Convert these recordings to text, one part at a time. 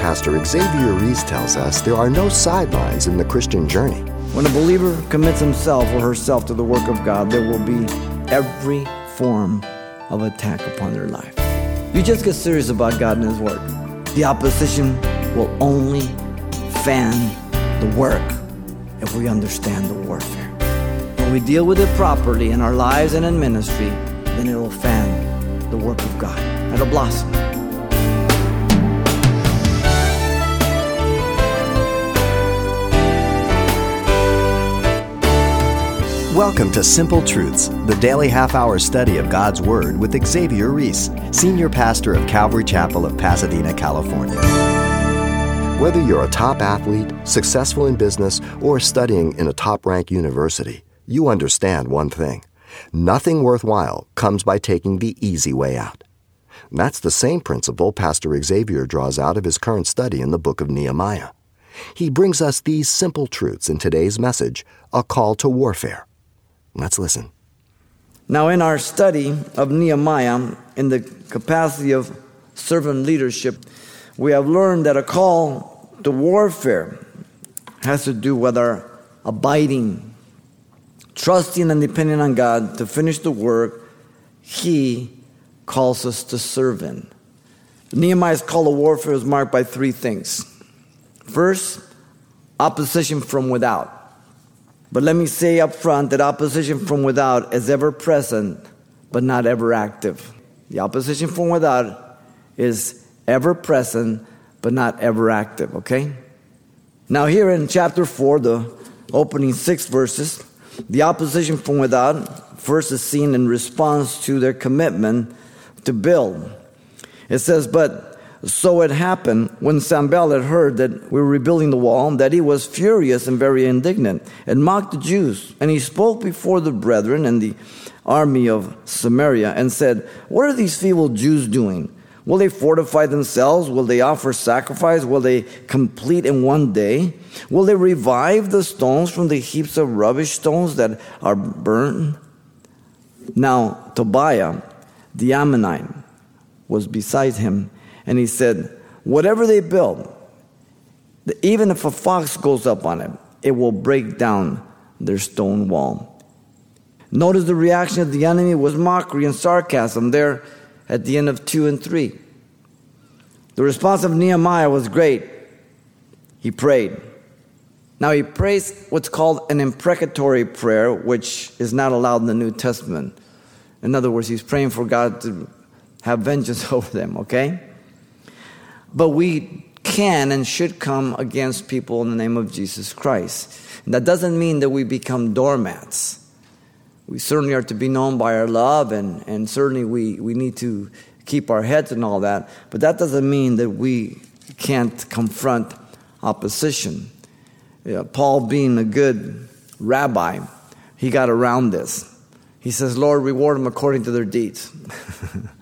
Pastor Xavier Reese tells us there are no sidelines in the Christian journey. When a believer commits himself or herself to the work of God, there will be every form of attack upon their life. You just get serious about God and His Word. The opposition will only fan the work if we understand the warfare. When we deal with it properly in our lives and in ministry, then it will fan the work of God. It'll blossom. Welcome to Simple Truths, the daily half hour study of God's Word with Xavier Reese, Senior Pastor of Calvary Chapel of Pasadena, California. Whether you're a top athlete, successful in business, or studying in a top ranked university, you understand one thing nothing worthwhile comes by taking the easy way out. That's the same principle Pastor Xavier draws out of his current study in the book of Nehemiah. He brings us these simple truths in today's message a call to warfare. Let's listen. Now, in our study of Nehemiah, in the capacity of servant leadership, we have learned that a call to warfare has to do with our abiding, trusting, and depending on God to finish the work He calls us to serve in. Nehemiah's call to warfare is marked by three things. First, opposition from without. But let me say up front that opposition from without is ever present, but not ever active. The opposition from without is ever present, but not ever active, okay? Now, here in chapter 4, the opening six verses, the opposition from without first is seen in response to their commitment to build. It says, But so it happened when Sanballat heard that we were rebuilding the wall that he was furious and very indignant and mocked the Jews. And he spoke before the brethren and the army of Samaria and said, What are these feeble Jews doing? Will they fortify themselves? Will they offer sacrifice? Will they complete in one day? Will they revive the stones from the heaps of rubbish stones that are burnt? Now, Tobiah, the Ammonite, was beside him and he said, Whatever they build, even if a fox goes up on it, it will break down their stone wall. Notice the reaction of the enemy was mockery and sarcasm there at the end of 2 and 3. The response of Nehemiah was great. He prayed. Now, he prays what's called an imprecatory prayer, which is not allowed in the New Testament. In other words, he's praying for God to have vengeance over them, okay? But we can and should come against people in the name of Jesus Christ. And that doesn't mean that we become doormats. We certainly are to be known by our love, and, and certainly we, we need to keep our heads and all that. But that doesn't mean that we can't confront opposition. Yeah, Paul, being a good rabbi, he got around this. He says, Lord, reward them according to their deeds.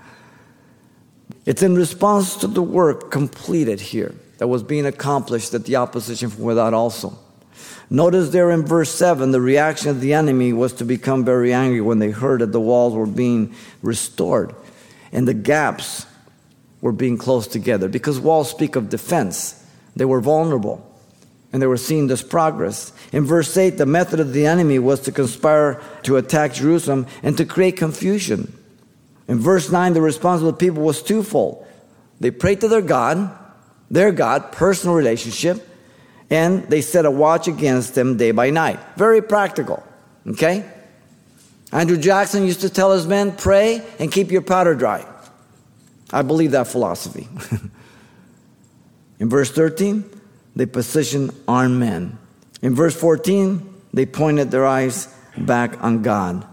It's in response to the work completed here that was being accomplished that the opposition from without also. Notice there in verse 7, the reaction of the enemy was to become very angry when they heard that the walls were being restored and the gaps were being closed together because walls speak of defense. They were vulnerable and they were seeing this progress. In verse 8, the method of the enemy was to conspire to attack Jerusalem and to create confusion. In verse 9, the response of the people was twofold. They prayed to their God, their God, personal relationship, and they set a watch against them day by night. Very practical, okay? Andrew Jackson used to tell his men, pray and keep your powder dry. I believe that philosophy. In verse 13, they positioned armed men. In verse 14, they pointed their eyes back on God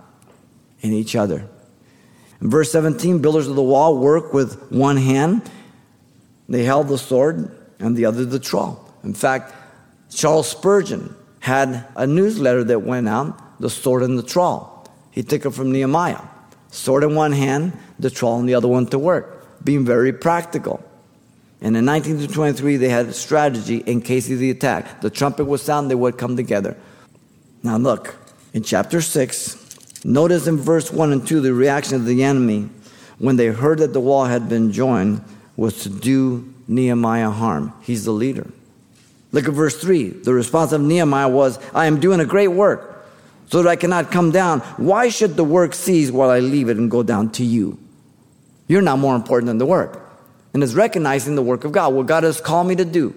and each other. In verse 17, builders of the wall work with one hand. They held the sword and the other the trowel. In fact, Charles Spurgeon had a newsletter that went out, the sword and the trowel. He took it from Nehemiah. Sword in one hand, the trowel in the other one to work, being very practical. And in 1923, they had a strategy in case of the attack. The trumpet would sound, they would come together. Now, look, in chapter 6, Notice in verse 1 and 2 the reaction of the enemy when they heard that the wall had been joined was to do Nehemiah harm. He's the leader. Look at verse 3. The response of Nehemiah was, I am doing a great work so that I cannot come down. Why should the work cease while I leave it and go down to you? You're not more important than the work. And it's recognizing the work of God, what God has called me to do.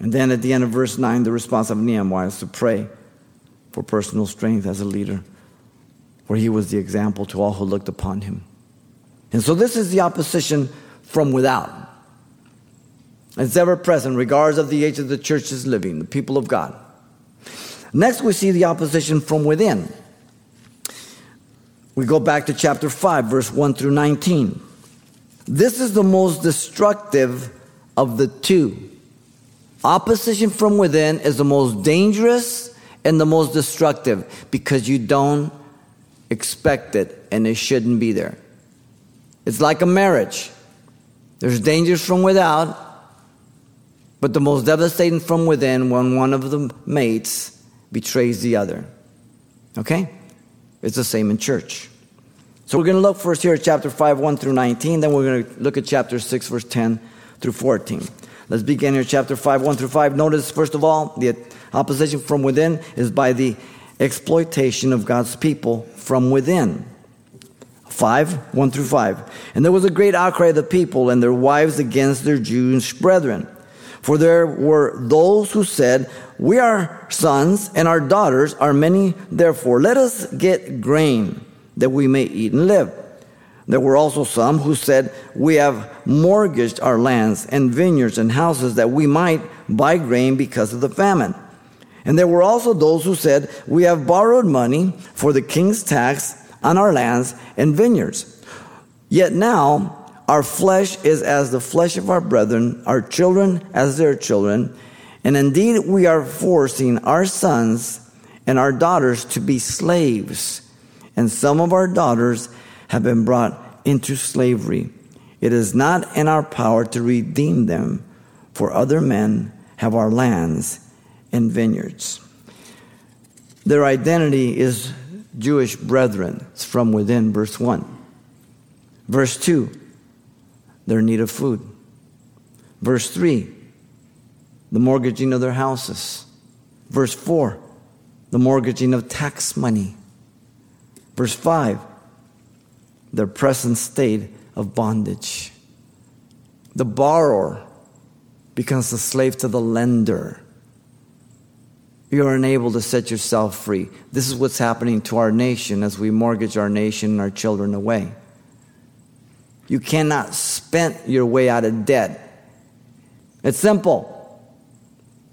And then at the end of verse 9, the response of Nehemiah is to pray for personal strength as a leader, where he was the example to all who looked upon him. And so this is the opposition from without. It's ever present, regardless of the age of the church is living, the people of God. Next, we see the opposition from within. We go back to chapter 5, verse 1 through 19. This is the most destructive of the two. Opposition from within is the most dangerous and the most destructive because you don't expect it and it shouldn't be there. It's like a marriage. There's dangers from without, but the most devastating from within when one of the mates betrays the other. Okay? It's the same in church. So we're going to look first here at chapter 5, 1 through 19. Then we're going to look at chapter 6, verse 10 through 14. Let's begin here, chapter 5, 1 through 5. Notice, first of all, the opposition from within is by the exploitation of God's people from within. 5, 1 through 5. And there was a great outcry of the people and their wives against their Jewish brethren. For there were those who said, We are sons, and our daughters are many, therefore let us get grain that we may eat and live. There were also some who said, We have mortgaged our lands and vineyards and houses that we might buy grain because of the famine. And there were also those who said, We have borrowed money for the king's tax on our lands and vineyards. Yet now our flesh is as the flesh of our brethren, our children as their children. And indeed, we are forcing our sons and our daughters to be slaves. And some of our daughters have been brought into slavery. It is not in our power to redeem them, for other men have our lands and vineyards. Their identity is Jewish brethren. It's from within, verse 1. Verse 2 their need of food. Verse 3, the mortgaging of their houses. Verse 4, the mortgaging of tax money. Verse 5, their present state of bondage. The borrower becomes a slave to the lender. You are unable to set yourself free. This is what's happening to our nation as we mortgage our nation and our children away. You cannot spend your way out of debt. It's simple.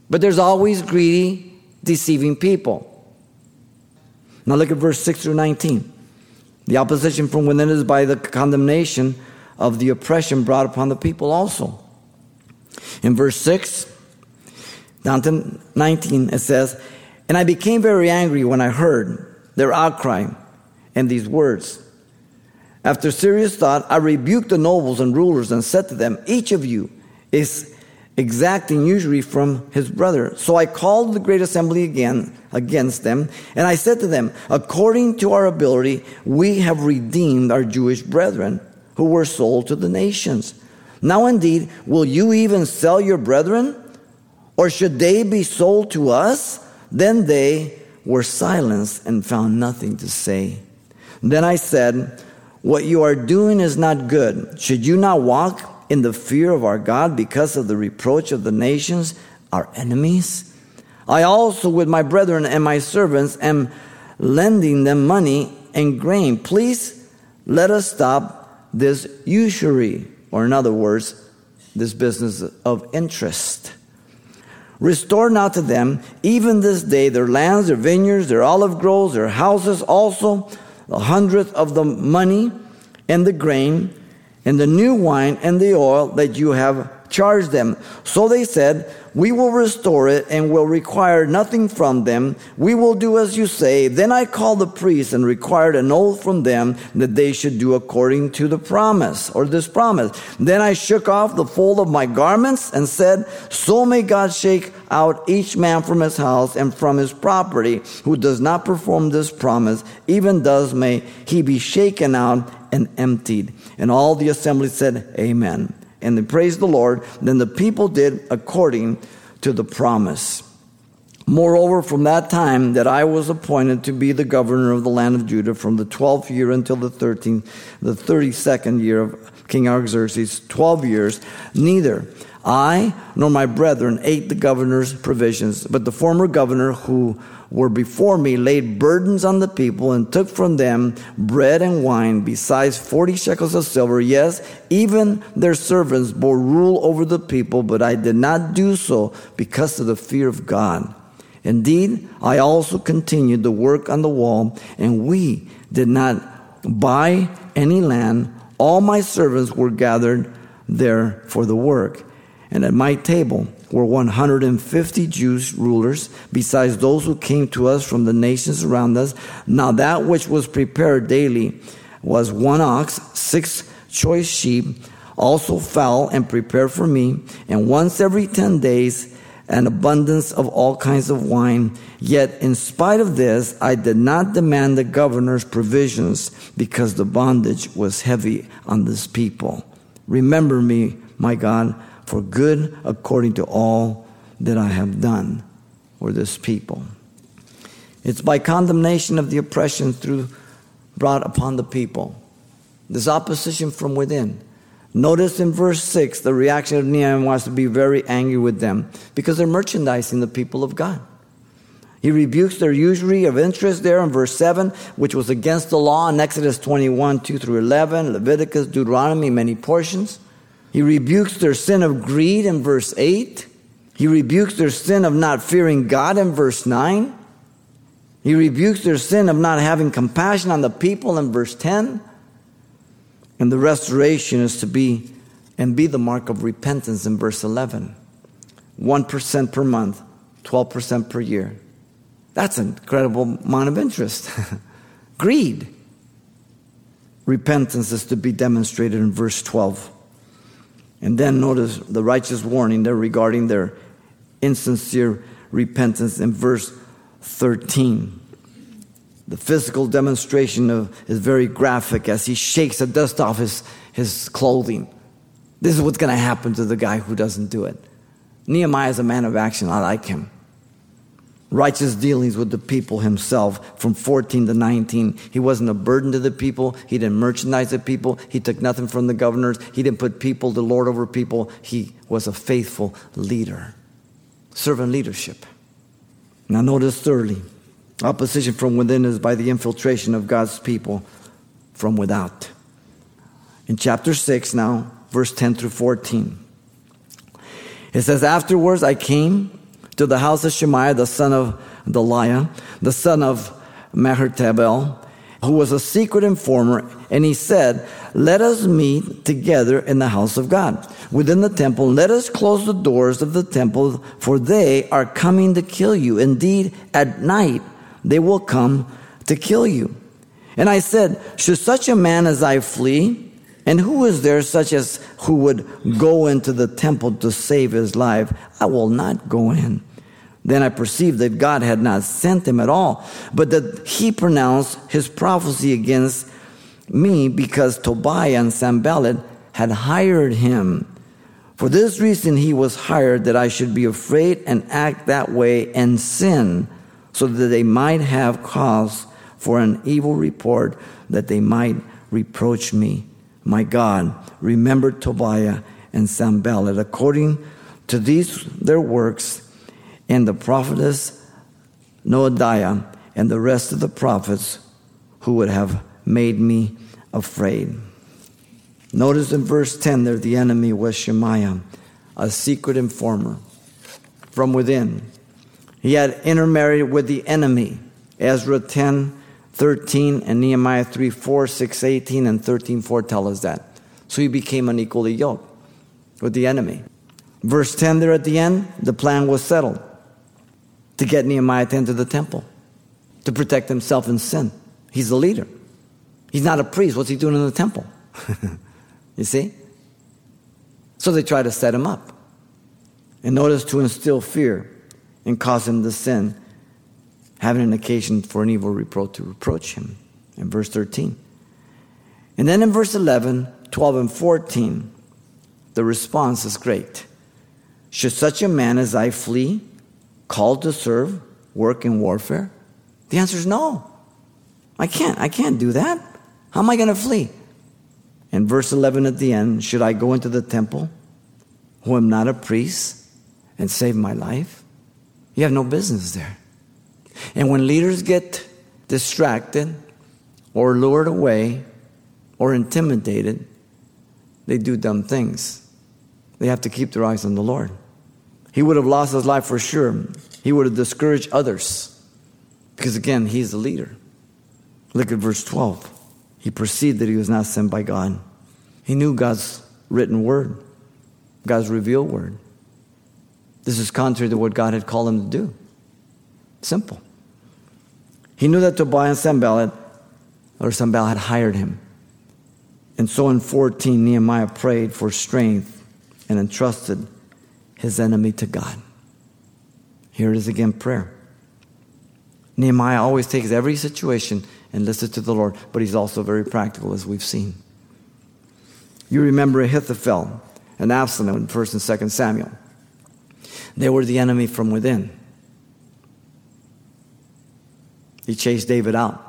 But there's always greedy, deceiving people. Now look at verse 6 through 19. The opposition from within is by the condemnation of the oppression brought upon the people also. In verse 6 down to 19, it says, And I became very angry when I heard their outcry and these words. After serious thought, I rebuked the nobles and rulers and said to them, Each of you is exacting usury from his brother. So I called the great assembly again against them, and I said to them, According to our ability, we have redeemed our Jewish brethren who were sold to the nations. Now indeed, will you even sell your brethren? Or should they be sold to us? Then they were silenced and found nothing to say. Then I said, what you are doing is not good. Should you not walk in the fear of our God because of the reproach of the nations, our enemies? I also, with my brethren and my servants, am lending them money and grain. Please let us stop this usury, or in other words, this business of interest. Restore now to them, even this day, their lands, their vineyards, their olive groves, their houses also the hundredth of the money and the grain and the new wine and the oil that you have charged them. So they said, We will restore it and will require nothing from them. We will do as you say. Then I called the priests and required an oath from them that they should do according to the promise or this promise. Then I shook off the fold of my garments and said, So may God shake out each man from his house and from his property who does not perform this promise, even thus may he be shaken out and emptied. And all the assembly said, Amen. And they praised the Lord. Then the people did according to the promise. Moreover, from that time that I was appointed to be the governor of the land of Judah from the twelfth year until the thirteenth, the thirty-second year of King Artaxerxes, twelve years, neither I nor my brethren ate the governor's provisions, but the former governor who were before me laid burdens on the people and took from them bread and wine, besides forty shekels of silver. Yes, even their servants bore rule over the people, but I did not do so because of the fear of God. Indeed, I also continued the work on the wall, and we did not buy any land. All my servants were gathered there for the work. And at my table were 150 Jews rulers, besides those who came to us from the nations around us. Now that which was prepared daily was one ox, six choice sheep, also fowl and prepared for me, and once every 10 days an abundance of all kinds of wine. Yet, in spite of this, I did not demand the governor's provisions because the bondage was heavy on this people. Remember me, my God, for good according to all that I have done for this people. It's by condemnation of the oppression through brought upon the people. This opposition from within. Notice in verse 6, the reaction of Nehemiah was to be very angry with them because they're merchandising the people of God. He rebukes their usury of interest there in verse 7, which was against the law in Exodus 21, 2 through 11, Leviticus, Deuteronomy, many portions. He rebukes their sin of greed in verse 8. He rebukes their sin of not fearing God in verse 9. He rebukes their sin of not having compassion on the people in verse 10. And the restoration is to be and be the mark of repentance in verse 11. 1% per month, 12% per year. That's an incredible amount of interest. Greed. Repentance is to be demonstrated in verse 12. And then notice the righteous warning there regarding their insincere repentance in verse 13. The physical demonstration of, is very graphic as he shakes the dust off his, his clothing. This is what's going to happen to the guy who doesn't do it. Nehemiah is a man of action. I like him. Righteous dealings with the people himself from 14 to 19. He wasn't a burden to the people. He didn't merchandise the people. He took nothing from the governors. He didn't put people to lord over people. He was a faithful leader. Servant leadership. Now, notice thirdly, Opposition from within is by the infiltration of God's people from without. In chapter 6, now, verse 10 through 14, it says, Afterwards I came to the house of Shemaiah, the son of Delaiah, the son of Mehetabel, who was a secret informer, and he said, Let us meet together in the house of God, within the temple. Let us close the doors of the temple, for they are coming to kill you. Indeed, at night, they will come to kill you. And I said, Should such a man as I flee? And who is there such as who would go into the temple to save his life? I will not go in. Then I perceived that God had not sent him at all, but that he pronounced his prophecy against me because Tobiah and Sanballat had hired him. For this reason he was hired that I should be afraid and act that way and sin so that they might have cause for an evil report, that they might reproach me. My God, remember Tobiah and Sanballat according to these their works, and the prophetess Noadiah and the rest of the prophets who would have made me afraid. Notice in verse 10 there the enemy was Shemaiah, a secret informer from within. He had intermarried with the enemy. Ezra 10, 13, and Nehemiah 3, 4, 6, 18, and 13, 4 tell us that. So he became unequally yoked with the enemy. Verse 10 there at the end, the plan was settled to get Nehemiah to enter the temple, to protect himself in sin. He's the leader. He's not a priest. What's he doing in the temple? you see? So they try to set him up. And notice to instill fear and cause him to sin, having an occasion for an evil reproach to reproach him. In verse 13. And then in verse 11, 12, and 14, the response is great. Should such a man as I flee, called to serve, work in warfare? The answer is no. I can't. I can't do that. How am I going to flee? And verse 11 at the end Should I go into the temple, who am not a priest, and save my life? You have no business there. And when leaders get distracted or lured away or intimidated, they do dumb things. They have to keep their eyes on the Lord. He would have lost his life for sure. He would have discouraged others because, again, he's the leader. Look at verse 12. He perceived that he was not sent by God. He knew God's written word, God's revealed word. This is contrary to what God had called him to do. Simple. He knew that Tobiah and Sanballat, or Sanballat had hired him. And so in 14, Nehemiah prayed for strength and entrusted his enemy to God. Here it is again prayer. Nehemiah always takes every situation and listens to the Lord, but he's also very practical, as we've seen. You remember Ahithophel and Absalom in 1st and 2nd Samuel. They were the enemy from within. He chased David out.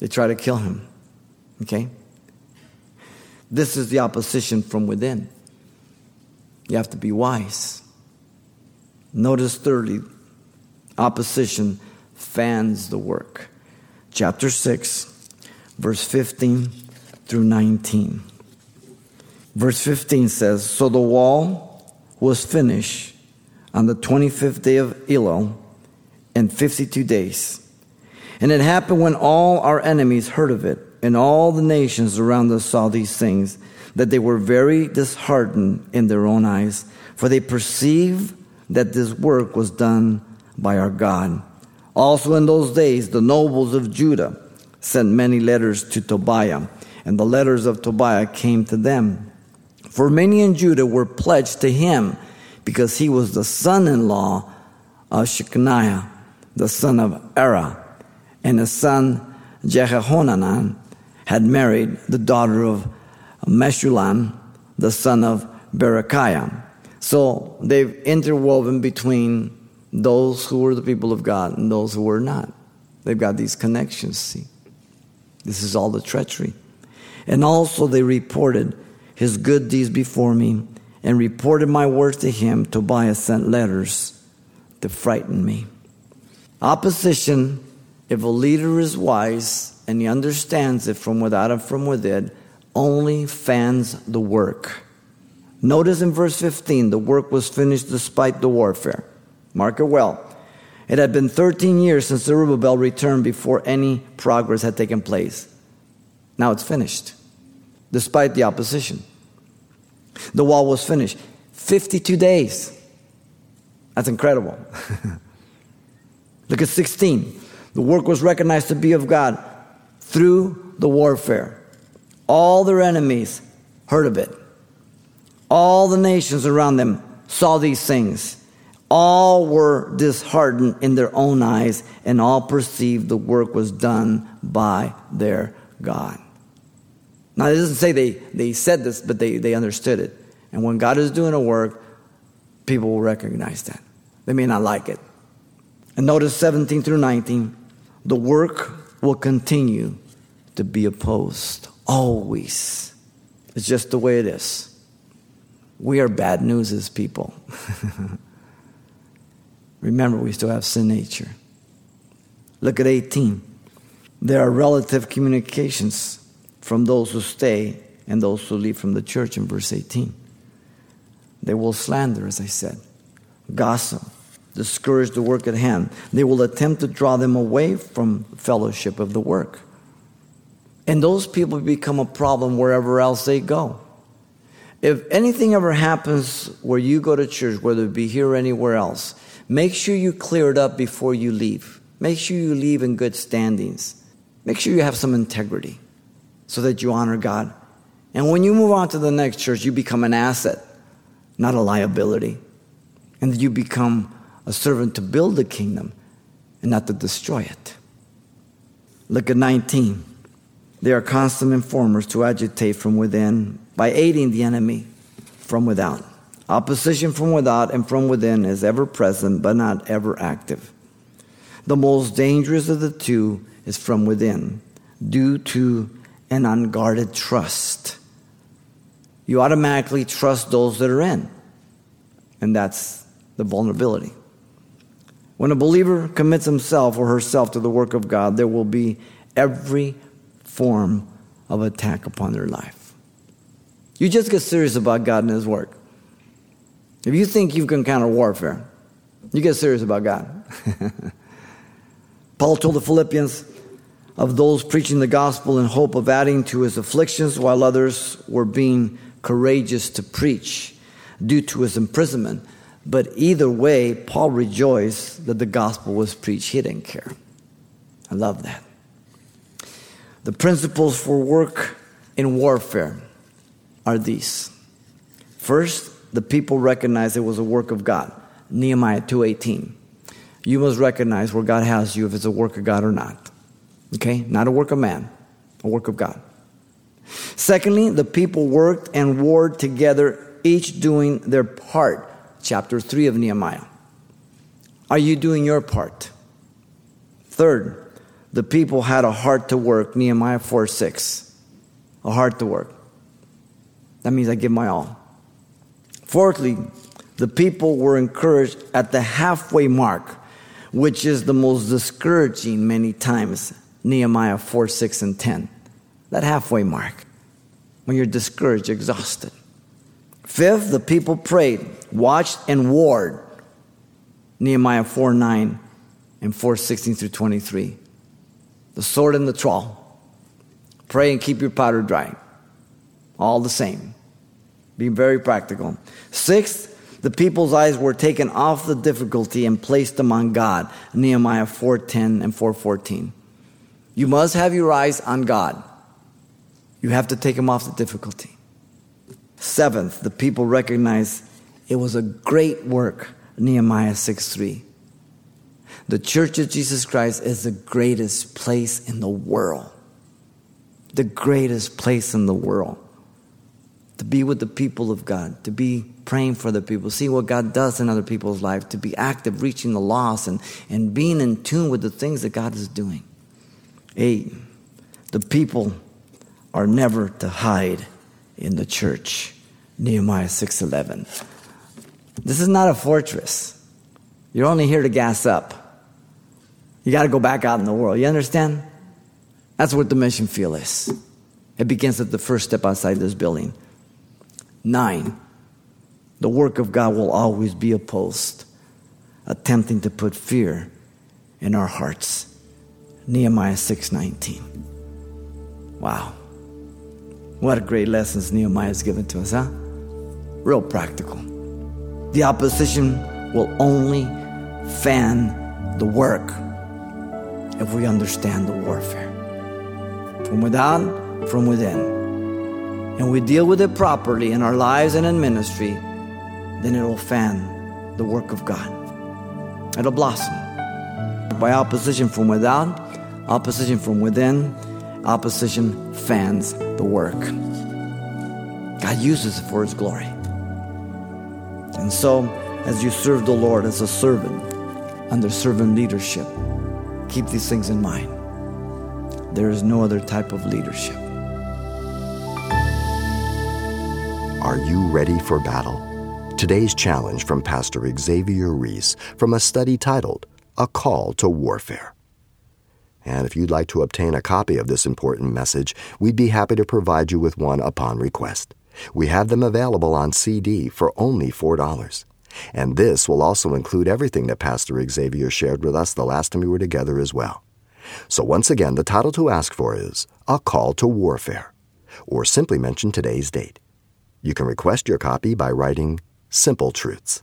They tried to kill him. Okay? This is the opposition from within. You have to be wise. Notice thirdly, opposition fans the work. Chapter 6, verse 15 through 19. Verse 15 says So the wall was finished on the 25th day of Elul in 52 days. And it happened when all our enemies heard of it, and all the nations around us saw these things, that they were very disheartened in their own eyes, for they perceived that this work was done by our God. Also in those days, the nobles of Judah sent many letters to Tobiah, and the letters of Tobiah came to them. For many in Judah were pledged to him because he was the son in law of Shechaniah, the son of Arah, and his son Jehohanan had married the daughter of Meshullam, the son of Berechiah. So they've interwoven between those who were the people of God and those who were not. They've got these connections, see. This is all the treachery. And also they reported his good deeds before me and reported my words to him. Tobiah sent letters to frighten me. Opposition, if a leader is wise and he understands it from without and from within, only fans the work. Notice in verse 15, the work was finished despite the warfare. Mark it well. It had been 13 years since Zerubbabel returned before any progress had taken place. Now it's finished, despite the opposition. The wall was finished. 52 days. That's incredible. Look at 16. The work was recognized to be of God through the warfare. All their enemies heard of it. All the nations around them saw these things. All were disheartened in their own eyes, and all perceived the work was done by their God. Now, it doesn't say they, they said this, but they, they understood it. And when God is doing a work, people will recognize that. They may not like it. And notice 17 through 19 the work will continue to be opposed. Always. It's just the way it is. We are bad news as people. Remember, we still have sin nature. Look at 18. There are relative communications from those who stay and those who leave from the church in verse 18. They will slander, as I said, gossip, discourage the work at hand. They will attempt to draw them away from fellowship of the work. And those people become a problem wherever else they go. If anything ever happens where you go to church, whether it be here or anywhere else, make sure you clear it up before you leave. Make sure you leave in good standings. Make sure you have some integrity so that you honor God. And when you move on to the next church, you become an asset, not a liability. And you become a servant to build the kingdom and not to destroy it. Look at 19. They are constant informers to agitate from within by aiding the enemy from without. Opposition from without and from within is ever present, but not ever active. The most dangerous of the two is from within, due to an unguarded trust. You automatically trust those that are in, and that's the vulnerability. When a believer commits himself or herself to the work of God, there will be every form of attack upon their life. You just get serious about God and His work. If you think you can counter warfare, you get serious about God. Paul told the Philippians of those preaching the gospel in hope of adding to his afflictions, while others were being courageous to preach due to his imprisonment. But either way, Paul rejoiced that the gospel was preached. He didn't care. I love that. The principles for work in warfare are these. First, the people recognized it was a work of God. Nehemiah 2:18. You must recognize where God has you if it's a work of God or not. Okay? Not a work of man, a work of God. Secondly, the people worked and warred together, each doing their part. Chapter 3 of Nehemiah. Are you doing your part? Third, the people had a heart to work. Nehemiah 4 6. A heart to work. That means I give my all. Fourthly, the people were encouraged at the halfway mark, which is the most discouraging many times. Nehemiah 4 6 and 10. That halfway mark, when you're discouraged, exhausted. Fifth, the people prayed, watched, and warred. Nehemiah 4 9 and 4 16 through 23 the sword and the trowel. Pray and keep your powder dry. All the same. Be very practical. Sixth, the people's eyes were taken off the difficulty and placed them on God. Nehemiah 4:10 and 4:14. You must have your eyes on God. You have to take them off the difficulty. Seventh, the people recognized it was a great work. Nehemiah 6:3. The Church of Jesus Christ is the greatest place in the world. The greatest place in the world. To be with the people of God, to be praying for the people, see what God does in other people's life, to be active, reaching the lost, and, and being in tune with the things that God is doing. Eight, the people are never to hide in the church. Nehemiah 6:11. This is not a fortress. You're only here to gas up. You got to go back out in the world. You understand? That's what the mission field is. It begins at the first step outside this building. Nine, the work of God will always be opposed, attempting to put fear in our hearts. Nehemiah 6:19. Wow. What great lessons Nehemiah has given to us, huh? Real practical. The opposition will only fan the work if we understand the warfare. From without, from within. And we deal with it properly in our lives and in ministry, then it will fan the work of God. It'll blossom. By opposition from without, opposition from within, opposition fans the work. God uses it for His glory. And so, as you serve the Lord as a servant, under servant leadership, Keep these things in mind. There is no other type of leadership. Are you ready for battle? Today's challenge from Pastor Xavier Reese from a study titled A Call to Warfare. And if you'd like to obtain a copy of this important message, we'd be happy to provide you with one upon request. We have them available on CD for only $4. And this will also include everything that Pastor Xavier shared with us the last time we were together as well. So once again, the title to ask for is A Call to Warfare, or simply mention today's date. You can request your copy by writing Simple Truths,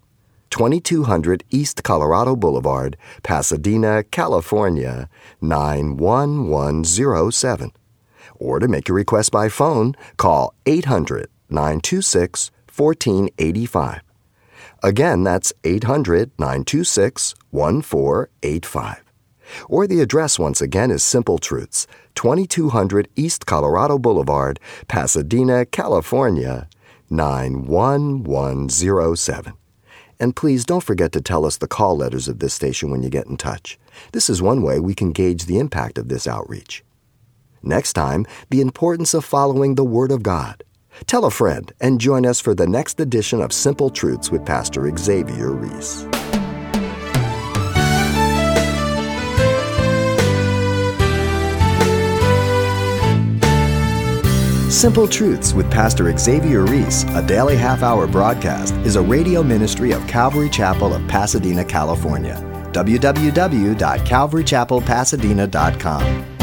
2200 East Colorado Boulevard, Pasadena, California, 91107. Or to make your request by phone, call 800 926 1485. Again, that's 800 926 1485. Or the address once again is Simple Truths, 2200 East Colorado Boulevard, Pasadena, California, 91107. And please don't forget to tell us the call letters of this station when you get in touch. This is one way we can gauge the impact of this outreach. Next time, the importance of following the Word of God. Tell a friend and join us for the next edition of Simple Truths with Pastor Xavier Reese. Simple Truths with Pastor Xavier Reese, a daily half hour broadcast, is a radio ministry of Calvary Chapel of Pasadena, California. www.calvarychapelpasadena.com.